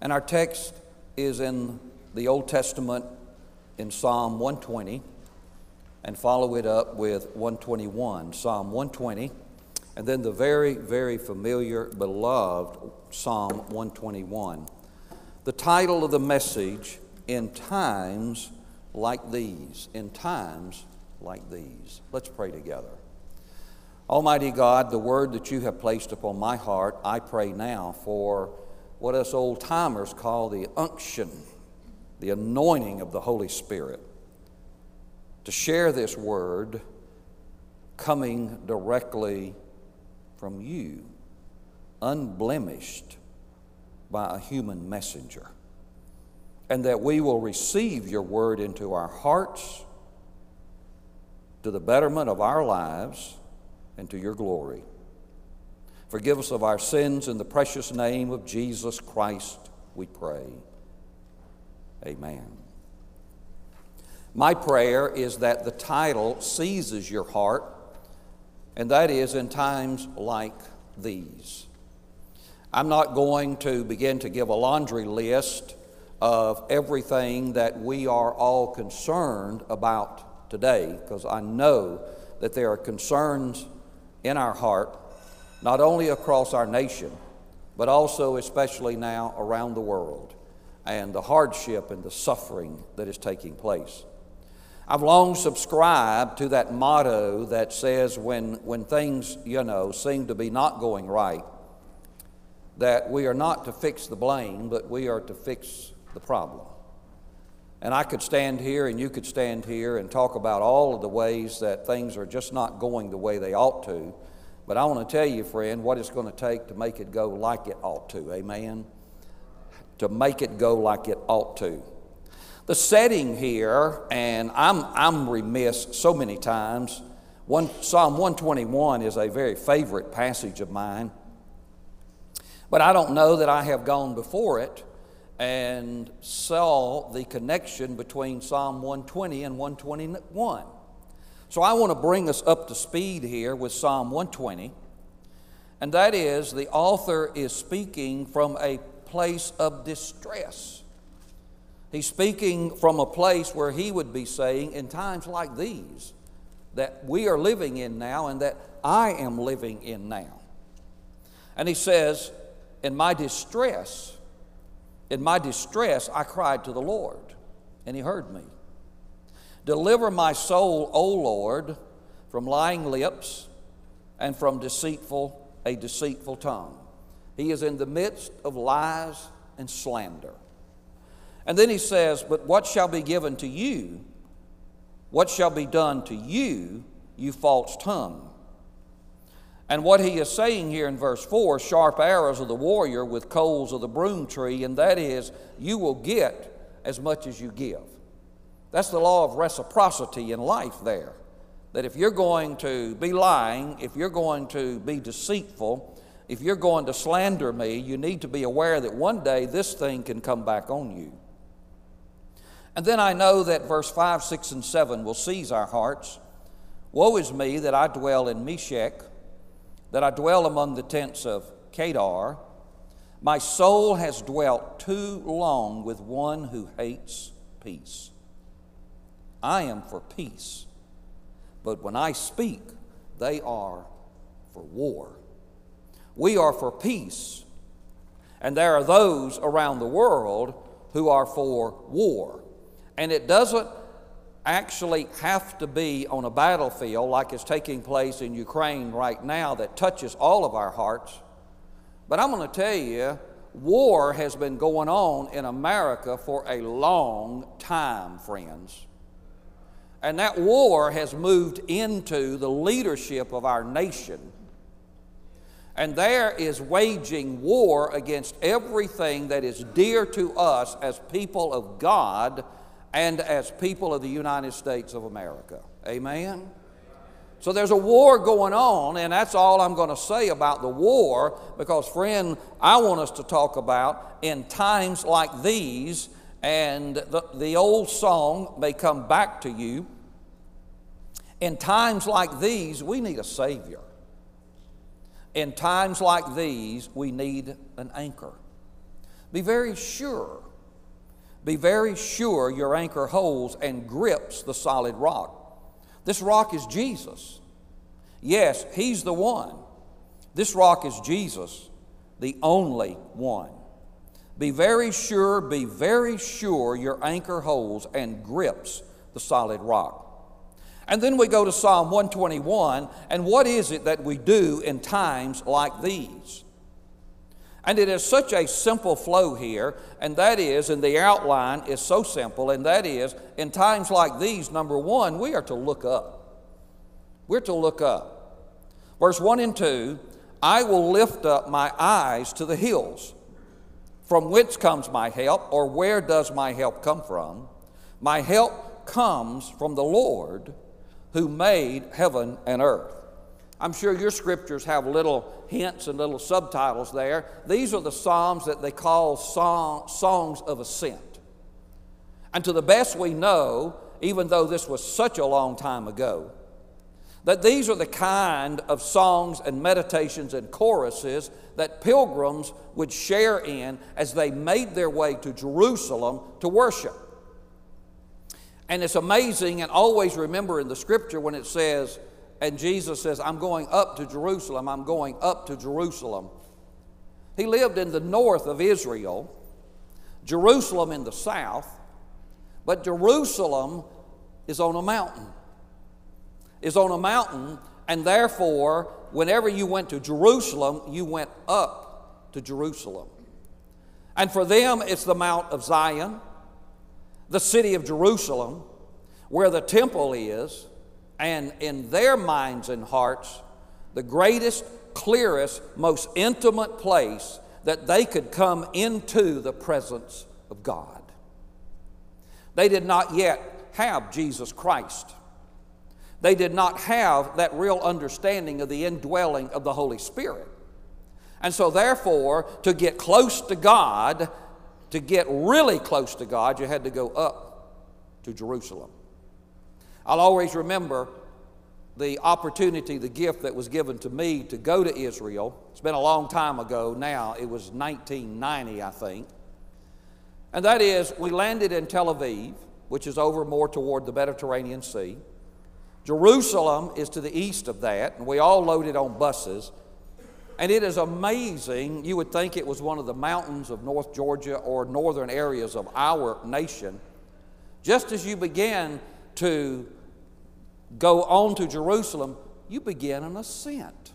And our text is in the Old Testament in Psalm 120 and follow it up with 121. Psalm 120, and then the very, very familiar, beloved Psalm 121. The title of the message, In Times Like These. In Times Like These. Let's pray together. Almighty God, the word that you have placed upon my heart, I pray now for what us old timers call the unction, the anointing of the Holy Spirit, to share this word coming directly from you, unblemished by a human messenger. And that we will receive your word into our hearts to the betterment of our lives and to your glory. Forgive us of our sins in the precious name of Jesus Christ, we pray. Amen. My prayer is that the title seizes your heart, and that is in times like these. I'm not going to begin to give a laundry list of everything that we are all concerned about today, because I know that there are concerns in our heart not only across our nation, but also, especially now, around the world, and the hardship and the suffering that is taking place. I've long subscribed to that motto that says when, when things, you know, seem to be not going right, that we are not to fix the blame, but we are to fix the problem. And I could stand here and you could stand here and talk about all of the ways that things are just not going the way they ought to. But I want to tell you, friend, what it's going to take to make it go like it ought to. Amen? To make it go like it ought to. The setting here, and I'm, I'm remiss so many times, one, Psalm 121 is a very favorite passage of mine. But I don't know that I have gone before it and saw the connection between Psalm 120 and 121. So I want to bring us up to speed here with Psalm 120. And that is, the author is speaking from a place of distress. He's speaking from a place where he would be saying, in times like these, that we are living in now and that I am living in now. And he says, In my distress, in my distress, I cried to the Lord, and he heard me. Deliver my soul, O Lord, from lying lips and from deceitful a deceitful tongue. He is in the midst of lies and slander. And then he says, But what shall be given to you? What shall be done to you, you false tongue? And what he is saying here in verse 4 sharp arrows of the warrior with coals of the broom tree, and that is, you will get as much as you give. That's the law of reciprocity in life there. That if you're going to be lying, if you're going to be deceitful, if you're going to slander me, you need to be aware that one day this thing can come back on you. And then I know that verse 5, 6, and 7 will seize our hearts. Woe is me that I dwell in Meshech, that I dwell among the tents of Kedar. My soul has dwelt too long with one who hates peace. I am for peace. But when I speak, they are for war. We are for peace. And there are those around the world who are for war. And it doesn't actually have to be on a battlefield like is taking place in Ukraine right now that touches all of our hearts. But I'm going to tell you, war has been going on in America for a long time, friends. And that war has moved into the leadership of our nation. And there is waging war against everything that is dear to us as people of God and as people of the United States of America. Amen? So there's a war going on, and that's all I'm going to say about the war because, friend, I want us to talk about in times like these and the, the old song may come back to you. In times like these, we need a Savior. In times like these, we need an anchor. Be very sure. Be very sure your anchor holds and grips the solid rock. This rock is Jesus. Yes, He's the one. This rock is Jesus, the only one. Be very sure, be very sure your anchor holds and grips the solid rock. And then we go to Psalm 121, and what is it that we do in times like these? And it is such a simple flow here, and that is, and the outline is so simple, and that is, in times like these, number one, we are to look up. We're to look up. Verse 1 and 2 I will lift up my eyes to the hills. From whence comes my help, or where does my help come from? My help comes from the Lord who made heaven and earth. I'm sure your scriptures have little hints and little subtitles there. These are the Psalms that they call song, songs of ascent. And to the best we know, even though this was such a long time ago, that these are the kind of songs and meditations and choruses that pilgrims would share in as they made their way to Jerusalem to worship. And it's amazing, and always remember in the scripture when it says, and Jesus says, I'm going up to Jerusalem, I'm going up to Jerusalem. He lived in the north of Israel, Jerusalem in the south, but Jerusalem is on a mountain. Is on a mountain, and therefore, whenever you went to Jerusalem, you went up to Jerusalem. And for them, it's the Mount of Zion, the city of Jerusalem, where the temple is, and in their minds and hearts, the greatest, clearest, most intimate place that they could come into the presence of God. They did not yet have Jesus Christ. They did not have that real understanding of the indwelling of the Holy Spirit. And so, therefore, to get close to God, to get really close to God, you had to go up to Jerusalem. I'll always remember the opportunity, the gift that was given to me to go to Israel. It's been a long time ago now, it was 1990, I think. And that is, we landed in Tel Aviv, which is over more toward the Mediterranean Sea. Jerusalem is to the east of that, and we all loaded on buses. And it is amazing. You would think it was one of the mountains of North Georgia or northern areas of our nation. Just as you begin to go on to Jerusalem, you begin an ascent.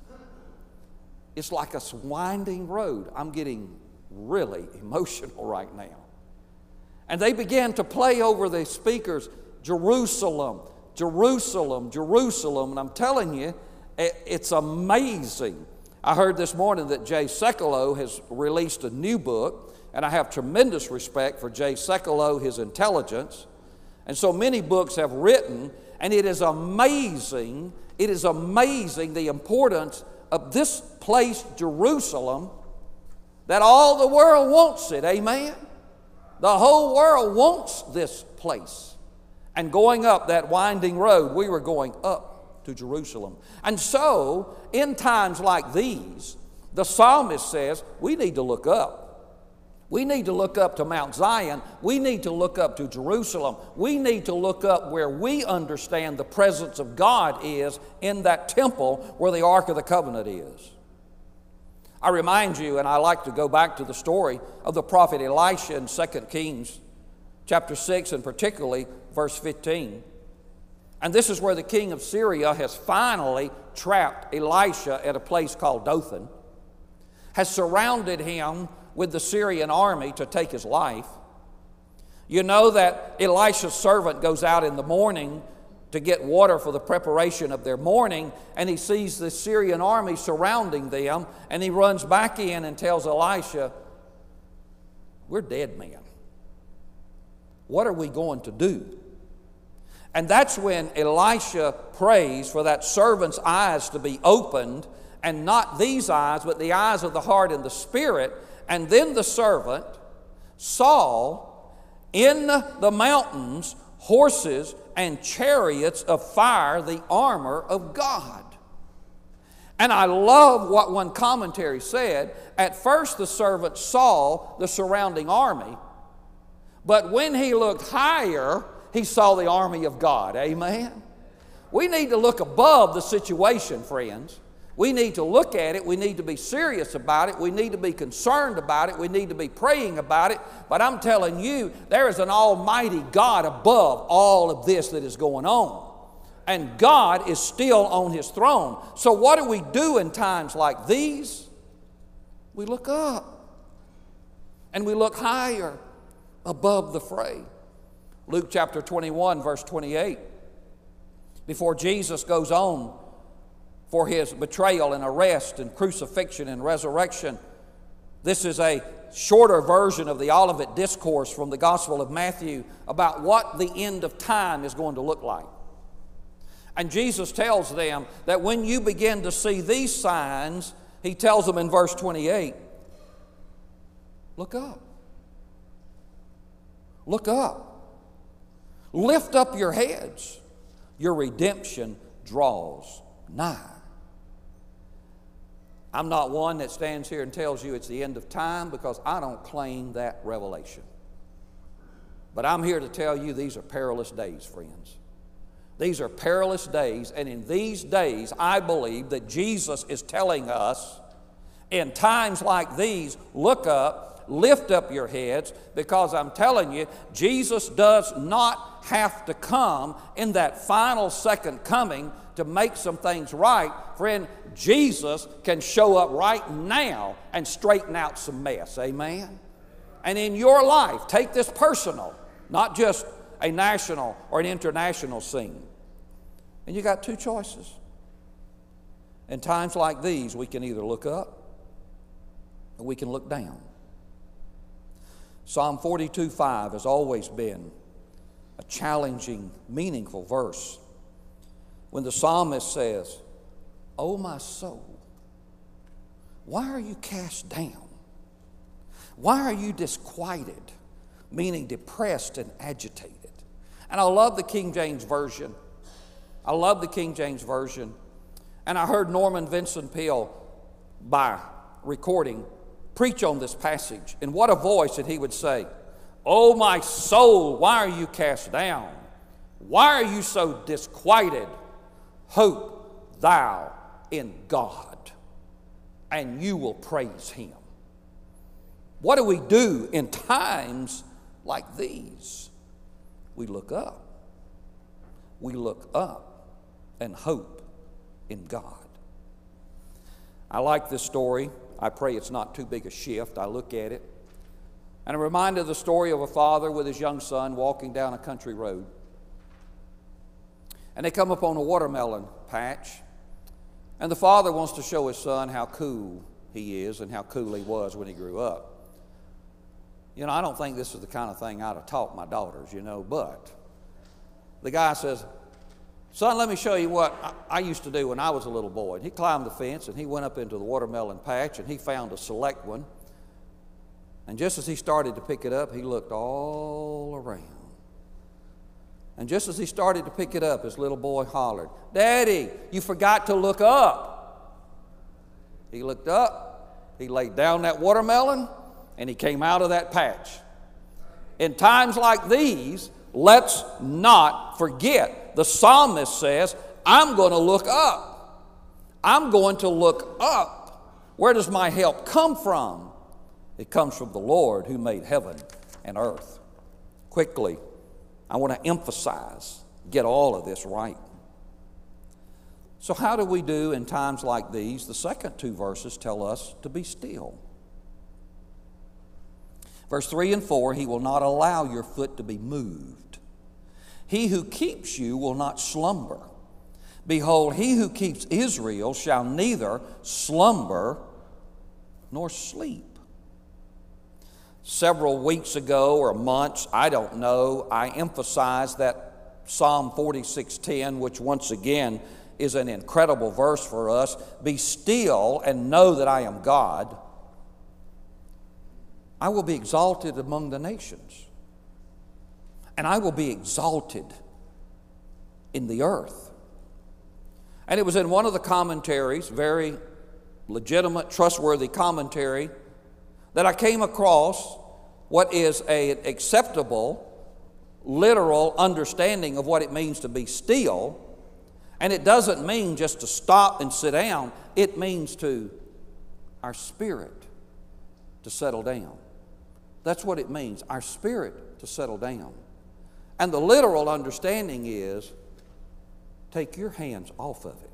It's like a winding road. I'm getting really emotional right now. And they began to play over the speakers Jerusalem, Jerusalem, Jerusalem. And I'm telling you, it's amazing. I heard this morning that Jay Sekulow has released a new book, and I have tremendous respect for Jay Sekulow, his intelligence. And so many books have written and it is amazing, it is amazing the importance of this place, Jerusalem, that all the world wants it. Amen? The whole world wants this place. And going up that winding road, we were going up to Jerusalem. And so, in times like these, the psalmist says we need to look up. We need to look up to Mount Zion. We need to look up to Jerusalem. We need to look up where we understand the presence of God is in that temple where the Ark of the Covenant is. I remind you, and I like to go back to the story of the prophet Elisha in 2 Kings chapter 6, and particularly verse 15. And this is where the king of Syria has finally trapped Elisha at a place called Dothan, has surrounded him with the Syrian army to take his life. You know that Elisha's servant goes out in the morning to get water for the preparation of their morning, and he sees the Syrian army surrounding them, and he runs back in and tells Elisha, We're dead men. What are we going to do? And that's when Elisha prays for that servant's eyes to be opened, and not these eyes, but the eyes of the heart and the spirit, and then the servant saw in the mountains horses and chariots of fire, the armor of God. And I love what one commentary said. At first, the servant saw the surrounding army, but when he looked higher, he saw the army of God. Amen? We need to look above the situation, friends. We need to look at it. We need to be serious about it. We need to be concerned about it. We need to be praying about it. But I'm telling you, there is an almighty God above all of this that is going on. And God is still on his throne. So, what do we do in times like these? We look up and we look higher above the fray. Luke chapter 21, verse 28. Before Jesus goes on for his betrayal and arrest and crucifixion and resurrection. This is a shorter version of the Olivet Discourse from the Gospel of Matthew about what the end of time is going to look like. And Jesus tells them that when you begin to see these signs, he tells them in verse 28 look up. Look up. Lift up your heads. Your redemption draws nigh. I'm not one that stands here and tells you it's the end of time because I don't claim that revelation. But I'm here to tell you these are perilous days, friends. These are perilous days, and in these days, I believe that Jesus is telling us in times like these, look up, lift up your heads, because I'm telling you, Jesus does not have to come in that final second coming to make some things right, friend, Jesus can show up right now and straighten out some mess. Amen? And in your life, take this personal, not just a national or an international scene. And you got two choices. In times like these, we can either look up or we can look down. Psalm 42 5 has always been a challenging, meaningful verse when the psalmist says, Oh, my soul, why are you cast down? Why are you disquieted, meaning depressed and agitated? And I love the King James Version. I love the King James Version. And I heard Norman Vincent Peale, by recording, preach on this passage. And what a voice that he would say, Oh, my soul, why are you cast down? Why are you so disquieted? Hope thou in God, and you will praise Him. What do we do in times like these? We look up. We look up and hope in God. I like this story. I pray it's not too big a shift. I look at it. And I'm reminded of the story of a father with his young son walking down a country road. And they come upon a watermelon patch. And the father wants to show his son how cool he is and how cool he was when he grew up. You know, I don't think this is the kind of thing I'd have taught my daughters, you know, but the guy says, Son, let me show you what I used to do when I was a little boy. And he climbed the fence and he went up into the watermelon patch and he found a select one. And just as he started to pick it up, he looked all around. And just as he started to pick it up, his little boy hollered, Daddy, you forgot to look up. He looked up, he laid down that watermelon, and he came out of that patch. In times like these, let's not forget. The psalmist says, I'm going to look up. I'm going to look up. Where does my help come from? It comes from the Lord who made heaven and earth. Quickly, I want to emphasize, get all of this right. So, how do we do in times like these? The second two verses tell us to be still. Verse 3 and 4 He will not allow your foot to be moved. He who keeps you will not slumber. Behold, he who keeps Israel shall neither slumber nor sleep several weeks ago or months, I don't know, I emphasized that Psalm 46:10, which once again is an incredible verse for us. Be still and know that I am God. I will be exalted among the nations, and I will be exalted in the earth. And it was in one of the commentaries, very legitimate, trustworthy commentary, that I came across what is an acceptable, literal understanding of what it means to be still. And it doesn't mean just to stop and sit down, it means to our spirit to settle down. That's what it means, our spirit to settle down. And the literal understanding is take your hands off of it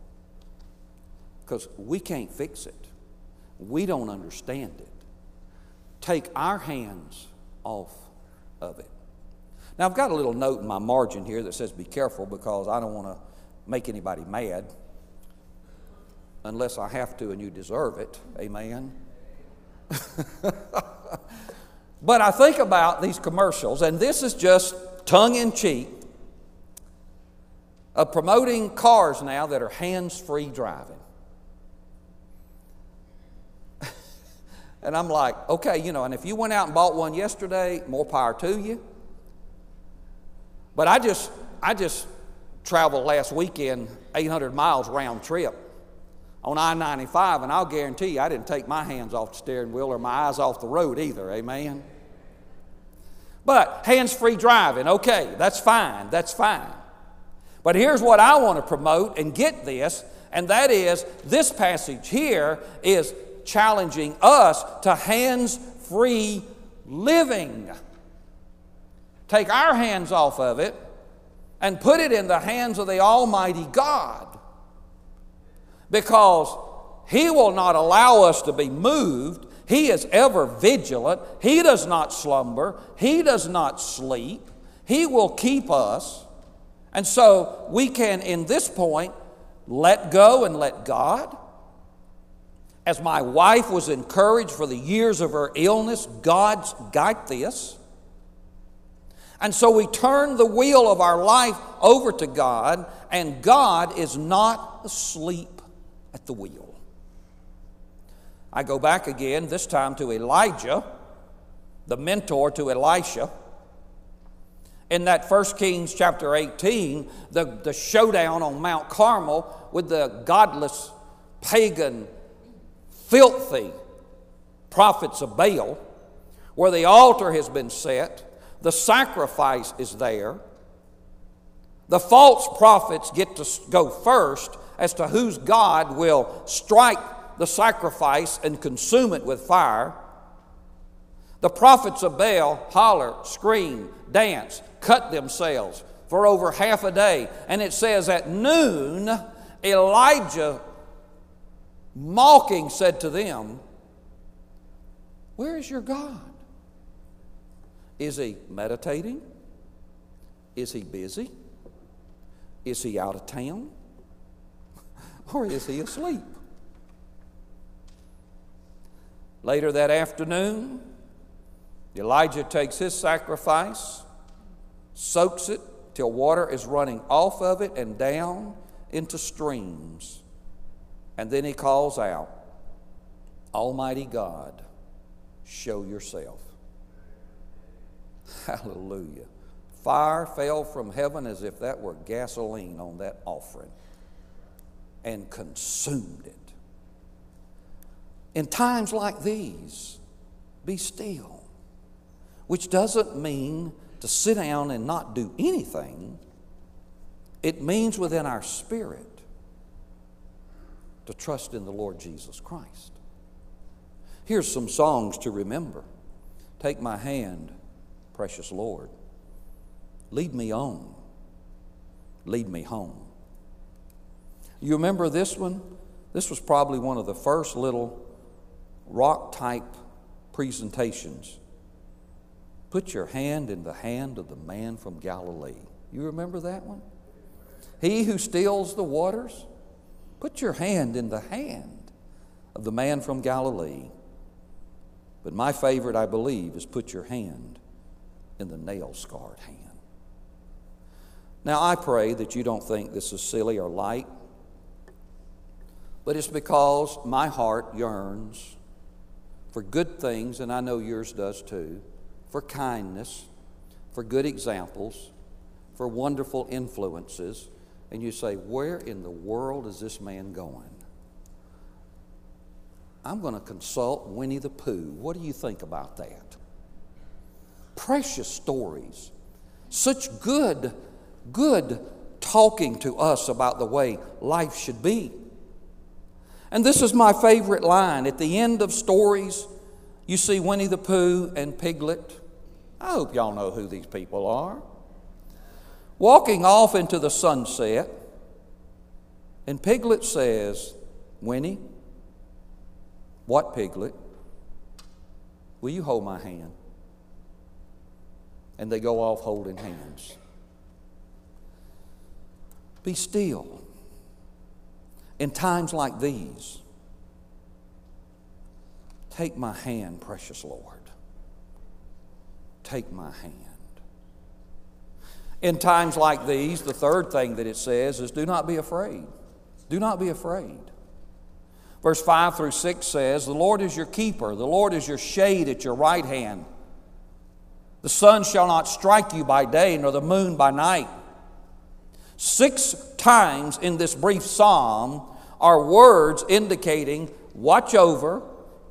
because we can't fix it. We don't understand it. Take our hands off of it. Now, I've got a little note in my margin here that says be careful because I don't want to make anybody mad unless I have to and you deserve it. Amen. but I think about these commercials, and this is just tongue in cheek of promoting cars now that are hands free driving. And I'm like, okay, you know, and if you went out and bought one yesterday, more power to you. But I just, I just traveled last weekend 800 miles round trip on I 95, and I'll guarantee you I didn't take my hands off the steering wheel or my eyes off the road either, amen? But hands free driving, okay, that's fine, that's fine. But here's what I want to promote and get this, and that is this passage here is challenging us to hands free living. Take our hands off of it and put it in the hands of the Almighty God because He will not allow us to be moved. He is ever vigilant. He does not slumber. He does not sleep. He will keep us. And so we can, in this point, let go and let God. As my wife was encouraged for the years of her illness, God's got this. And so we turn the wheel of our life over to God, and God is not asleep at the wheel. I go back again, this time to Elijah, the mentor to Elisha. In that 1 Kings chapter 18, the, the showdown on Mount Carmel with the godless, pagan, filthy prophets of Baal, where the altar has been set, the sacrifice is there. The false prophets get to go first as to whose God will strike the sacrifice and consume it with fire. The prophets of Baal holler, scream, dance, cut themselves for over half a day. And it says at noon, Elijah, mocking, said to them, Where is your God? Is he meditating? Is he busy? Is he out of town? Or is he asleep? Later that afternoon, Elijah takes his sacrifice, soaks it till water is running off of it and down into streams. And then he calls out, Almighty God, show yourself. Hallelujah. Fire fell from heaven as if that were gasoline on that offering and consumed it. In times like these, be still, which doesn't mean to sit down and not do anything. It means within our spirit to trust in the Lord Jesus Christ. Here's some songs to remember Take my hand, precious Lord. Lead me on. Lead me home. You remember this one? This was probably one of the first little rock type presentations. Put your hand in the hand of the man from Galilee. You remember that one? He who steals the waters, put your hand in the hand of the man from Galilee. But my favorite, I believe, is put your hand in the nail scarred hand. Now, I pray that you don't think this is silly or light, but it's because my heart yearns for good things, and I know yours does too, for kindness, for good examples, for wonderful influences, and you say, Where in the world is this man going? I'm going to consult Winnie the Pooh. What do you think about that? Precious stories. Such good, good talking to us about the way life should be. And this is my favorite line. At the end of stories, you see Winnie the Pooh and Piglet. I hope y'all know who these people are. Walking off into the sunset, and Piglet says, Winnie, what, Piglet? Will you hold my hand? And they go off holding hands. Be still. In times like these, take my hand, precious Lord. Take my hand. In times like these, the third thing that it says is do not be afraid. Do not be afraid. Verse 5 through 6 says, The Lord is your keeper, the Lord is your shade at your right hand. The sun shall not strike you by day, nor the moon by night. Six times in this brief psalm are words indicating watch over,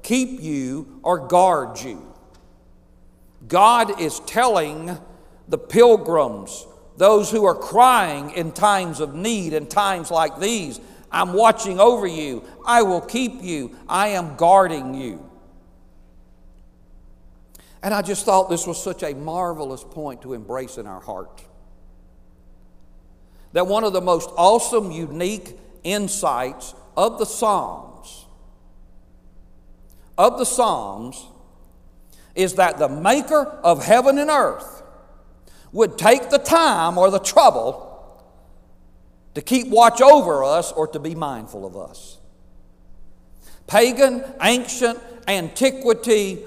keep you, or guard you. God is telling the pilgrims, those who are crying in times of need and times like these, I'm watching over you. I will keep you. I am guarding you. And I just thought this was such a marvelous point to embrace in our heart. That one of the most awesome, unique insights of the Psalms, of the Psalms, is that the maker of heaven and earth would take the time or the trouble to keep watch over us or to be mindful of us. Pagan, ancient, antiquity,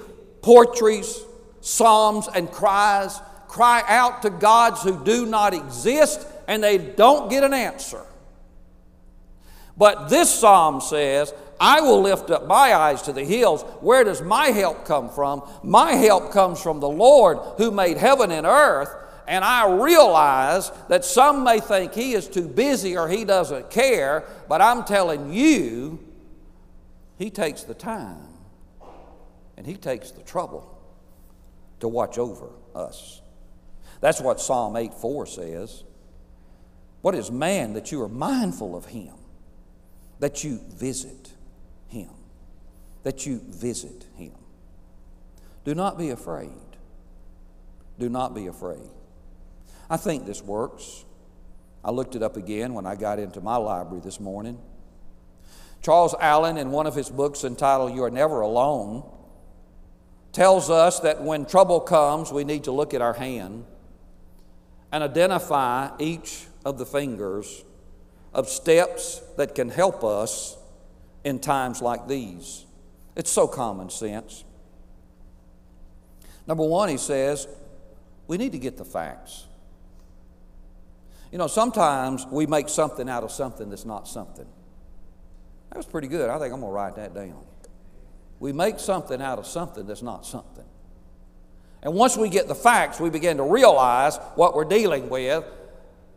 portraits, psalms, and cries cry out to gods who do not exist and they don't get an answer. But this psalm says, I will lift up my eyes to the hills. Where does my help come from? My help comes from the Lord who made heaven and earth. And I realize that some may think he is too busy or he doesn't care, but I'm telling you, he takes the time and he takes the trouble to watch over us. That's what Psalm 8 4 says. What is man that you are mindful of him, that you visit him, that you visit him? Do not be afraid. Do not be afraid. I think this works. I looked it up again when I got into my library this morning. Charles Allen, in one of his books entitled You Are Never Alone, tells us that when trouble comes, we need to look at our hand and identify each of the fingers of steps that can help us in times like these. It's so common sense. Number one, he says, we need to get the facts. You know, sometimes we make something out of something that's not something. That was pretty good. I think I'm going to write that down. We make something out of something that's not something. And once we get the facts, we begin to realize what we're dealing with.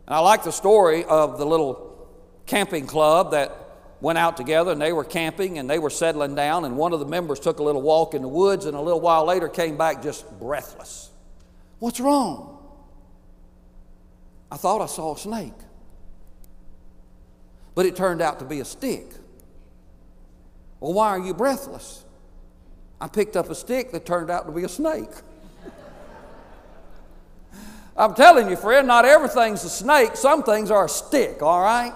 And I like the story of the little camping club that went out together and they were camping and they were settling down. And one of the members took a little walk in the woods and a little while later came back just breathless. What's wrong? I thought I saw a snake. But it turned out to be a stick. Well, why are you breathless? I picked up a stick that turned out to be a snake. I'm telling you, friend, not everything's a snake. Some things are a stick, all right?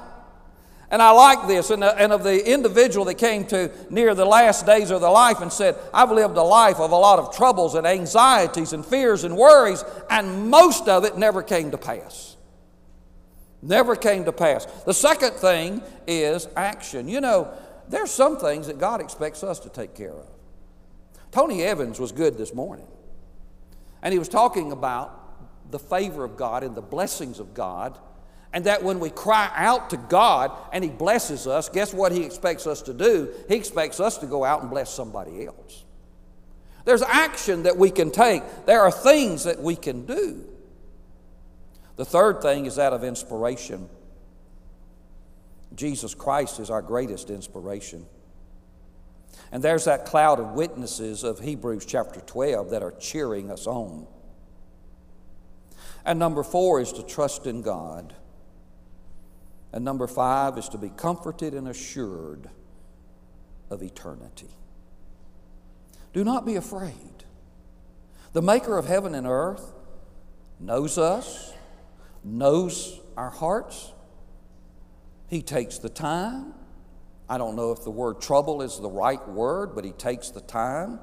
And I like this. And, uh, and of the individual that came to near the last days of their life and said, I've lived a life of a lot of troubles and anxieties and fears and worries, and most of it never came to pass. Never came to pass. The second thing is action. You know, there's some things that God expects us to take care of. Tony Evans was good this morning, and he was talking about the favor of God and the blessings of God, and that when we cry out to God and He blesses us, guess what He expects us to do? He expects us to go out and bless somebody else. There's action that we can take, there are things that we can do. The third thing is that of inspiration. Jesus Christ is our greatest inspiration. And there's that cloud of witnesses of Hebrews chapter 12 that are cheering us on. And number four is to trust in God. And number five is to be comforted and assured of eternity. Do not be afraid. The maker of heaven and earth knows us, knows our hearts. He takes the time. I don't know if the word trouble is the right word, but He takes the time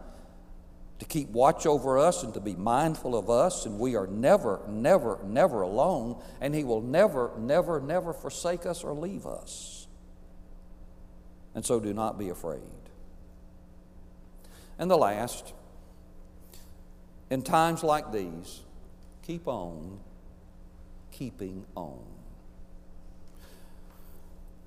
to keep watch over us and to be mindful of us, and we are never, never, never alone, and He will never, never, never forsake us or leave us. And so do not be afraid. And the last, in times like these, keep on keeping on.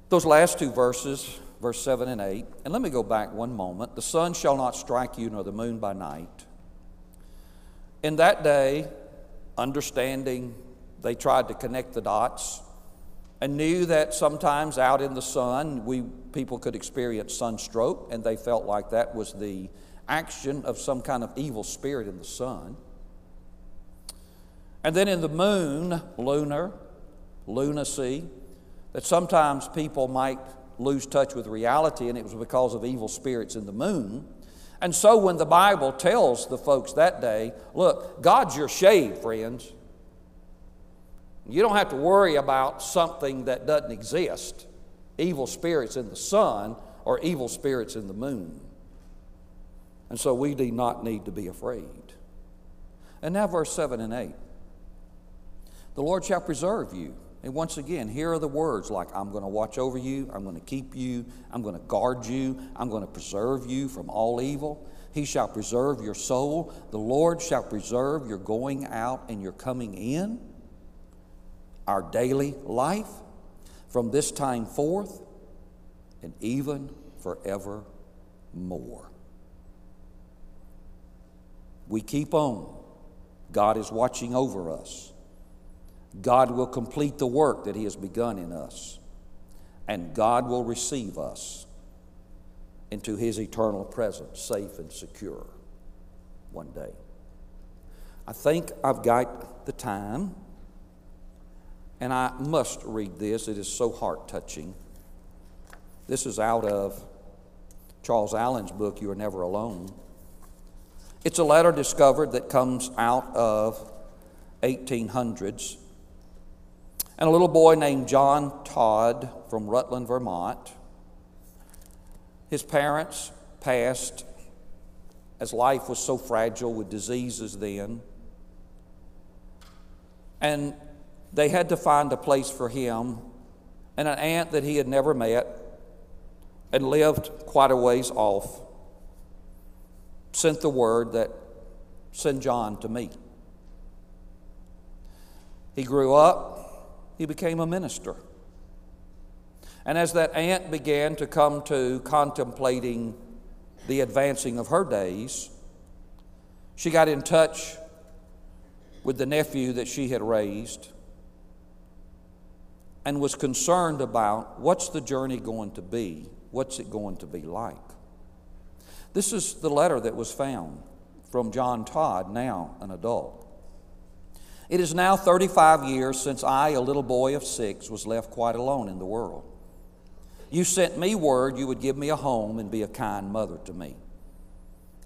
Those last two verses, verse 7 and 8, and let me go back one moment. The sun shall not strike you, nor the moon by night. In that day, understanding, they tried to connect the dots and knew that sometimes out in the sun, we, people could experience sunstroke, and they felt like that was the action of some kind of evil spirit in the sun. And then in the moon, lunar, lunacy, that sometimes people might lose touch with reality, and it was because of evil spirits in the moon. And so when the Bible tells the folks that day, look, God's your shade, friends. You don't have to worry about something that doesn't exist evil spirits in the sun or evil spirits in the moon. And so we do not need to be afraid. And now, verse 7 and 8 The Lord shall preserve you. And once again, here are the words like, I'm going to watch over you, I'm going to keep you, I'm going to guard you, I'm going to preserve you from all evil. He shall preserve your soul. The Lord shall preserve your going out and your coming in, our daily life, from this time forth and even forevermore. We keep on. God is watching over us. God will complete the work that He has begun in us, and God will receive us into His eternal presence, safe and secure, one day. I think I've got the time, and I must read this. It is so heart touching. This is out of Charles Allen's book, You Are Never Alone. It's a letter discovered that comes out of 1800s and a little boy named John Todd from Rutland, Vermont. His parents passed as life was so fragile with diseases then. And they had to find a place for him. And an aunt that he had never met and lived quite a ways off sent the word that send John to me. He grew up he became a minister. And as that aunt began to come to contemplating the advancing of her days, she got in touch with the nephew that she had raised and was concerned about what's the journey going to be? What's it going to be like? This is the letter that was found from John Todd, now an adult. It is now 35 years since I, a little boy of six, was left quite alone in the world. You sent me word you would give me a home and be a kind mother to me.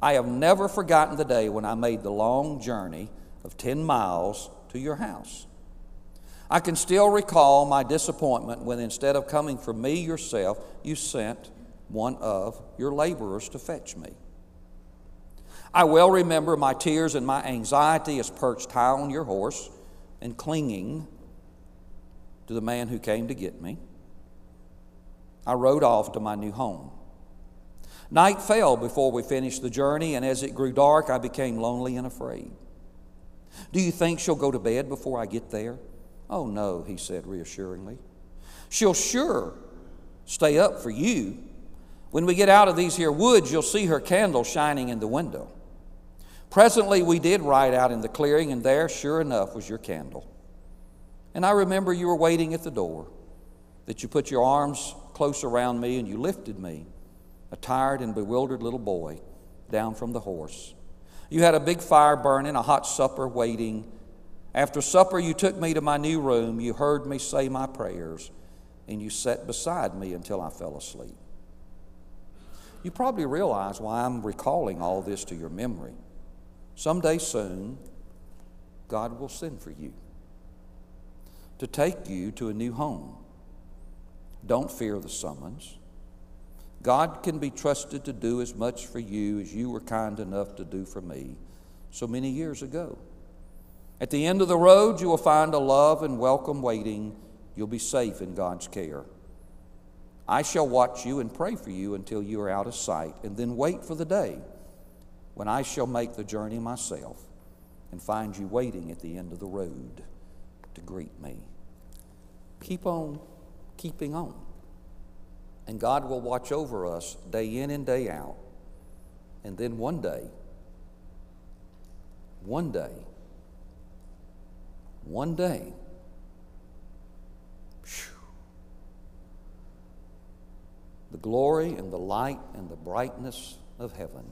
I have never forgotten the day when I made the long journey of 10 miles to your house. I can still recall my disappointment when instead of coming for me yourself, you sent one of your laborers to fetch me. I well remember my tears and my anxiety as perched high on your horse and clinging to the man who came to get me. I rode off to my new home. Night fell before we finished the journey, and as it grew dark, I became lonely and afraid. Do you think she'll go to bed before I get there? Oh, no, he said reassuringly. She'll sure stay up for you. When we get out of these here woods, you'll see her candle shining in the window. Presently, we did ride out in the clearing, and there, sure enough, was your candle. And I remember you were waiting at the door. that you put your arms close around me and you lifted me, a tired and bewildered little boy, down from the horse. You had a big fire burning, a hot supper waiting. After supper, you took me to my new room. You heard me say my prayers, and you sat beside me until I fell asleep. You probably realize why I'm recalling all this to your memory. Someday soon, God will send for you to take you to a new home. Don't fear the summons. God can be trusted to do as much for you as you were kind enough to do for me so many years ago. At the end of the road, you will find a love and welcome waiting. You'll be safe in God's care. I shall watch you and pray for you until you are out of sight, and then wait for the day when I shall make the journey myself and find you waiting at the end of the road to greet me. Keep on keeping on. And God will watch over us day in and day out. And then one day, one day, one day, the glory and the light and the brightness of heaven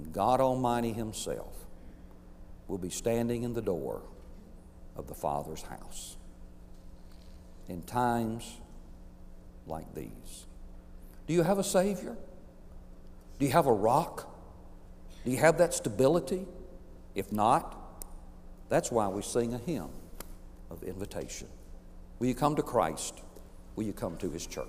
and God Almighty Himself will be standing in the door of the Father's house in times like these. Do you have a Savior? Do you have a rock? Do you have that stability? If not, that's why we sing a hymn of invitation. Will you come to Christ? Will you come to His church?